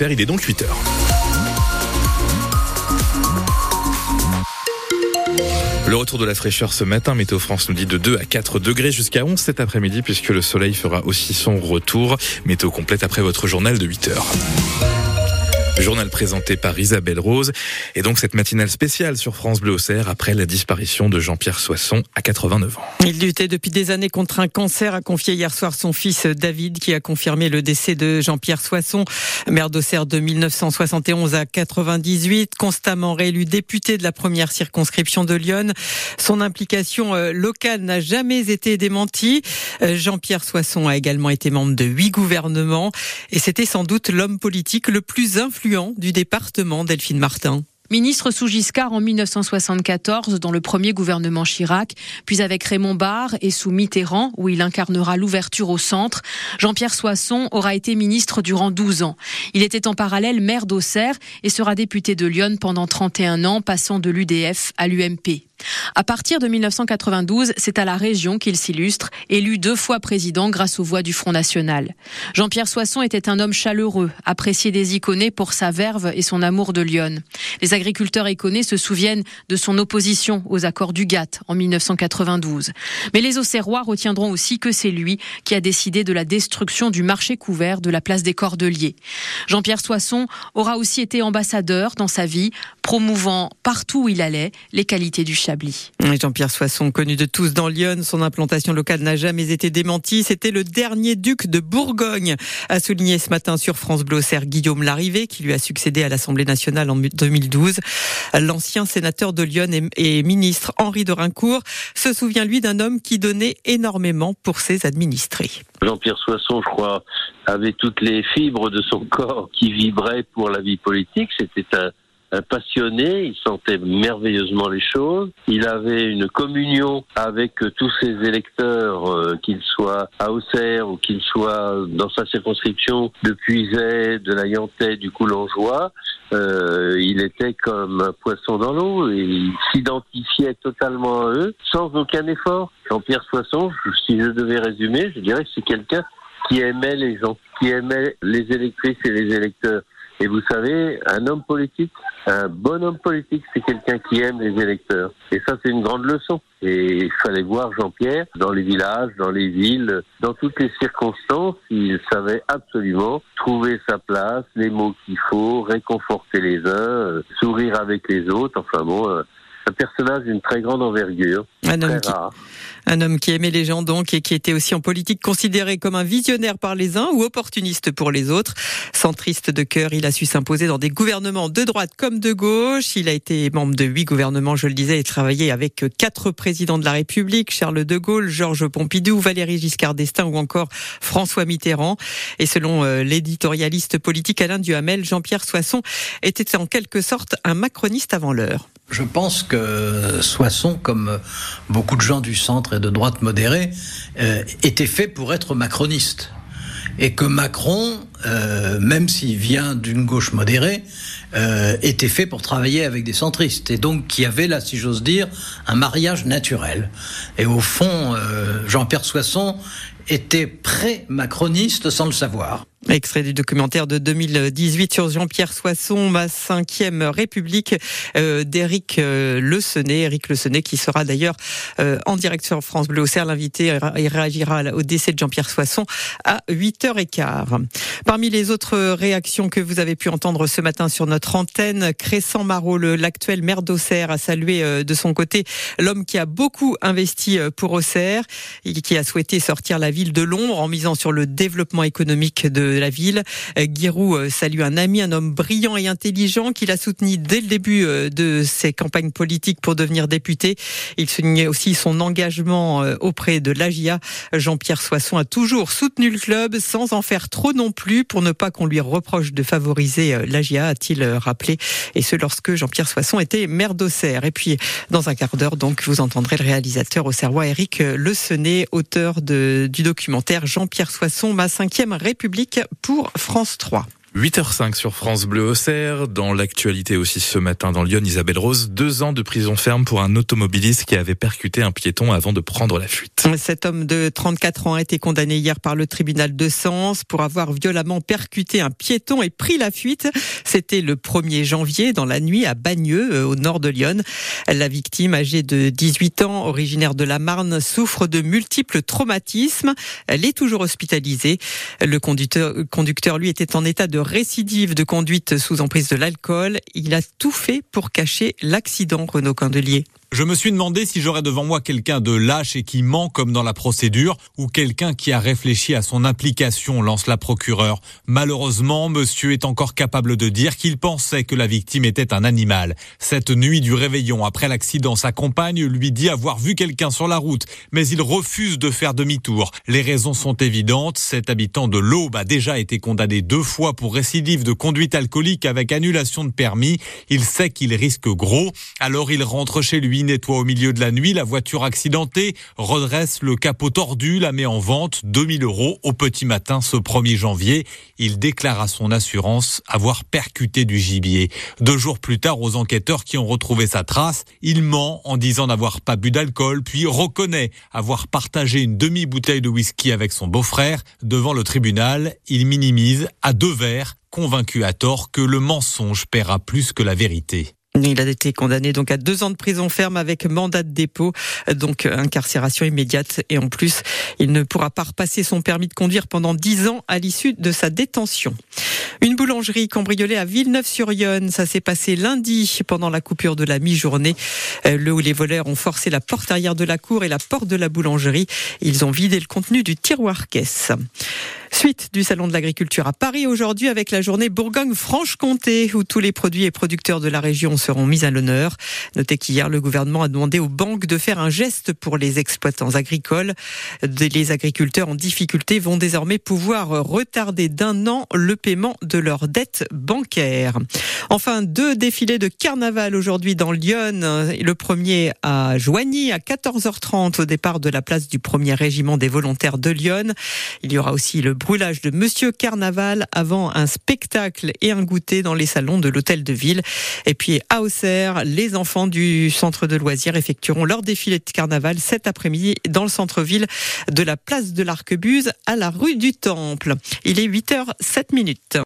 Il est donc 8 heures. Le retour de la fraîcheur ce matin, Météo France nous dit de 2 à 4 degrés jusqu'à 11 cet après-midi puisque le soleil fera aussi son retour. Météo complète après votre journal de 8 heures. Journal présenté par Isabelle Rose. Et donc cette matinale spéciale sur France Bleu Auxerre après la disparition de Jean-Pierre Soisson à 89 ans. Il luttait depuis des années contre un cancer, a confié hier soir son fils David qui a confirmé le décès de Jean-Pierre Soisson, maire d'Auxerre de 1971 à 98, constamment réélu député de la première circonscription de Lyon. Son implication euh, locale n'a jamais été démentie. Euh, Jean-Pierre Soisson a également été membre de huit gouvernements et c'était sans doute l'homme politique le plus influent du département, Delphine Martin. Ministre sous Giscard en 1974 dans le premier gouvernement Chirac, puis avec Raymond Barre et sous Mitterrand où il incarnera l'ouverture au centre, Jean-Pierre Soisson aura été ministre durant 12 ans. Il était en parallèle maire d'Auxerre et sera député de Lyon pendant 31 ans, passant de l'UDF à l'UMP. À partir de 1992, c'est à la région qu'il s'illustre, élu deux fois président grâce aux voix du Front National. Jean-Pierre Soisson était un homme chaleureux, apprécié des Iconais pour sa verve et son amour de Lyon. Agriculteurs iconais se souviennent de son opposition aux accords du GATT en 1992. Mais les Auxerrois retiendront aussi que c'est lui qui a décidé de la destruction du marché couvert de la place des Cordeliers. Jean-Pierre Soisson aura aussi été ambassadeur dans sa vie, promouvant partout où il allait les qualités du Chablis. Jean-Pierre Soisson, connu de tous dans Lyon, son implantation locale n'a jamais été démentie. C'était le dernier duc de Bourgogne, a souligné ce matin sur France Bleu Guillaume Larrivé, qui lui a succédé à l'Assemblée nationale en 2012. L'ancien sénateur de Lyon et ministre Henri de Rincourt se souvient lui d'un homme qui donnait énormément pour ses administrés. Jean-Pierre Soisson, je crois, avait toutes les fibres de son corps qui vibraient pour la vie politique. C'était un passionné, il sentait merveilleusement les choses. Il avait une communion avec tous ses électeurs, euh, qu'ils soient à Auxerre ou qu'ils soient dans sa circonscription de Puiset, de la Yantais, du Coulangeois. Euh, il était comme un poisson dans l'eau et il s'identifiait totalement à eux sans aucun effort. Jean-Pierre Soisson, si je devais résumer, je dirais que c'est quelqu'un qui aimait les gens, qui aimait les électrices et les électeurs. Et vous savez, un homme politique, un bon homme politique, c'est quelqu'un qui aime les électeurs. Et ça, c'est une grande leçon. Et il fallait voir Jean-Pierre dans les villages, dans les villes, dans toutes les circonstances. Il savait absolument trouver sa place, les mots qu'il faut, réconforter les uns, euh, sourire avec les autres. Enfin bon, euh, un personnage d'une très grande envergure. Un homme, qui, un homme qui aimait les gens donc et qui était aussi en politique considéré comme un visionnaire par les uns ou opportuniste pour les autres. Centriste de cœur, il a su s'imposer dans des gouvernements de droite comme de gauche. Il a été membre de huit gouvernements, je le disais, et travaillé avec quatre présidents de la République, Charles de Gaulle, Georges Pompidou, Valéry Giscard d'Estaing ou encore François Mitterrand. Et selon euh, l'éditorialiste politique Alain Duhamel, Jean-Pierre Soisson était en quelque sorte un macroniste avant l'heure. Je pense que Soisson, comme beaucoup de gens du centre et de droite modérée, euh, était fait pour être macroniste. Et que Macron, euh, même s'il vient d'une gauche modérée, euh, était fait pour travailler avec des centristes. Et donc qui avait là, si j'ose dire, un mariage naturel. Et au fond, Jean-Pierre Soisson était pré-macroniste sans le savoir. Extrait du documentaire de 2018 sur Jean-Pierre Soisson, ma cinquième République euh, d'Éric euh, Le Senet. Éric Le Senet qui sera d'ailleurs euh, en direct sur France Bleu au Cerf. L'invité il réagira au décès de Jean-Pierre Soisson à 8h15. Parmi les autres réactions que vous avez pu entendre ce matin sur notre antenne, Crescent Marot, l'actuel maire d'Auxerre, a salué de son côté l'homme qui a beaucoup investi pour Auxerre et qui a souhaité sortir la ville de l'ombre en misant sur le développement économique de la ville. Euh, Giroud euh, salue un ami, un homme brillant et intelligent qu'il a soutenu dès le début euh, de ses campagnes politiques pour devenir député. Il soulignait aussi son engagement auprès de l'AGIA. Jean-Pierre Soisson a toujours soutenu le club sans en faire trop non plus pour ne pas qu'on lui reproche de favoriser l'AGIA, a-t-il rappelé. Et ce lorsque Jean-Pierre Soisson était maire d'Auxerre. Et puis, dans un quart d'heure, donc, vous entendrez le réalisateur auxerrois Eric Le Senet, auteur de, du documentaire Jean-Pierre Soisson, ma cinquième République pour France 3. 8h05 sur France Bleu Auxerre. Dans l'actualité aussi ce matin dans Lyon, Isabelle Rose, deux ans de prison ferme pour un automobiliste qui avait percuté un piéton avant de prendre la fuite. Cet homme de 34 ans a été condamné hier par le tribunal de Sens pour avoir violemment percuté un piéton et pris la fuite. C'était le 1er janvier dans la nuit à Bagneux, euh, au nord de Lyon. La victime, âgée de 18 ans, originaire de la Marne, souffre de multiples traumatismes. Elle est toujours hospitalisée. Le conducteur, conducteur lui, était en état de récidive de conduite sous emprise de l'alcool. Il a tout fait pour cacher l'accident, Renaud Candelier. Je me suis demandé si j'aurais devant moi quelqu'un de lâche et qui ment comme dans la procédure ou quelqu'un qui a réfléchi à son implication, lance la procureure. Malheureusement, monsieur est encore capable de dire qu'il pensait que la victime était un animal. Cette nuit du réveillon après l'accident, sa compagne lui dit avoir vu quelqu'un sur la route, mais il refuse de faire demi-tour. Les raisons sont évidentes. Cet habitant de l'Aube a déjà été condamné deux fois pour récidive de conduite alcoolique avec annulation de permis. Il sait qu'il risque gros, alors il rentre chez lui nettoie au milieu de la nuit la voiture accidentée, redresse le capot tordu, la met en vente, 2000 euros au petit matin ce 1er janvier. Il déclare à son assurance avoir percuté du gibier. Deux jours plus tard, aux enquêteurs qui ont retrouvé sa trace, il ment en disant n'avoir pas bu d'alcool, puis reconnaît avoir partagé une demi-bouteille de whisky avec son beau-frère. Devant le tribunal, il minimise à deux verres, convaincu à tort que le mensonge paiera plus que la vérité. Il a été condamné donc à deux ans de prison ferme avec mandat de dépôt, donc incarcération immédiate. Et en plus, il ne pourra pas repasser son permis de conduire pendant dix ans à l'issue de sa détention. Une boulangerie cambriolée à Villeneuve-sur-Yonne. Ça s'est passé lundi pendant la coupure de la mi-journée. Euh, le où les voleurs ont forcé la porte arrière de la cour et la porte de la boulangerie. Ils ont vidé le contenu du tiroir caisse. Suite du Salon de l'Agriculture à Paris aujourd'hui avec la journée Bourgogne-Franche-Comté où tous les produits et producteurs de la région seront mis à l'honneur. Notez qu'hier, le gouvernement a demandé aux banques de faire un geste pour les exploitants agricoles. Les agriculteurs en difficulté vont désormais pouvoir retarder d'un an le paiement de leurs dettes bancaires. Enfin, deux défilés de carnaval aujourd'hui dans Lyon. Le premier à Joigny à 14h30 au départ de la place du premier régiment des volontaires de Lyon. Il y aura aussi le brûlage de Monsieur Carnaval avant un spectacle et un goûter dans les salons de l'hôtel de ville. Et puis à Auxerre, les enfants du centre de loisirs effectueront leur défilé de carnaval cet après-midi dans le centre-ville de la place de l'Arquebuse à la rue du Temple. Il est 8h07 minutes.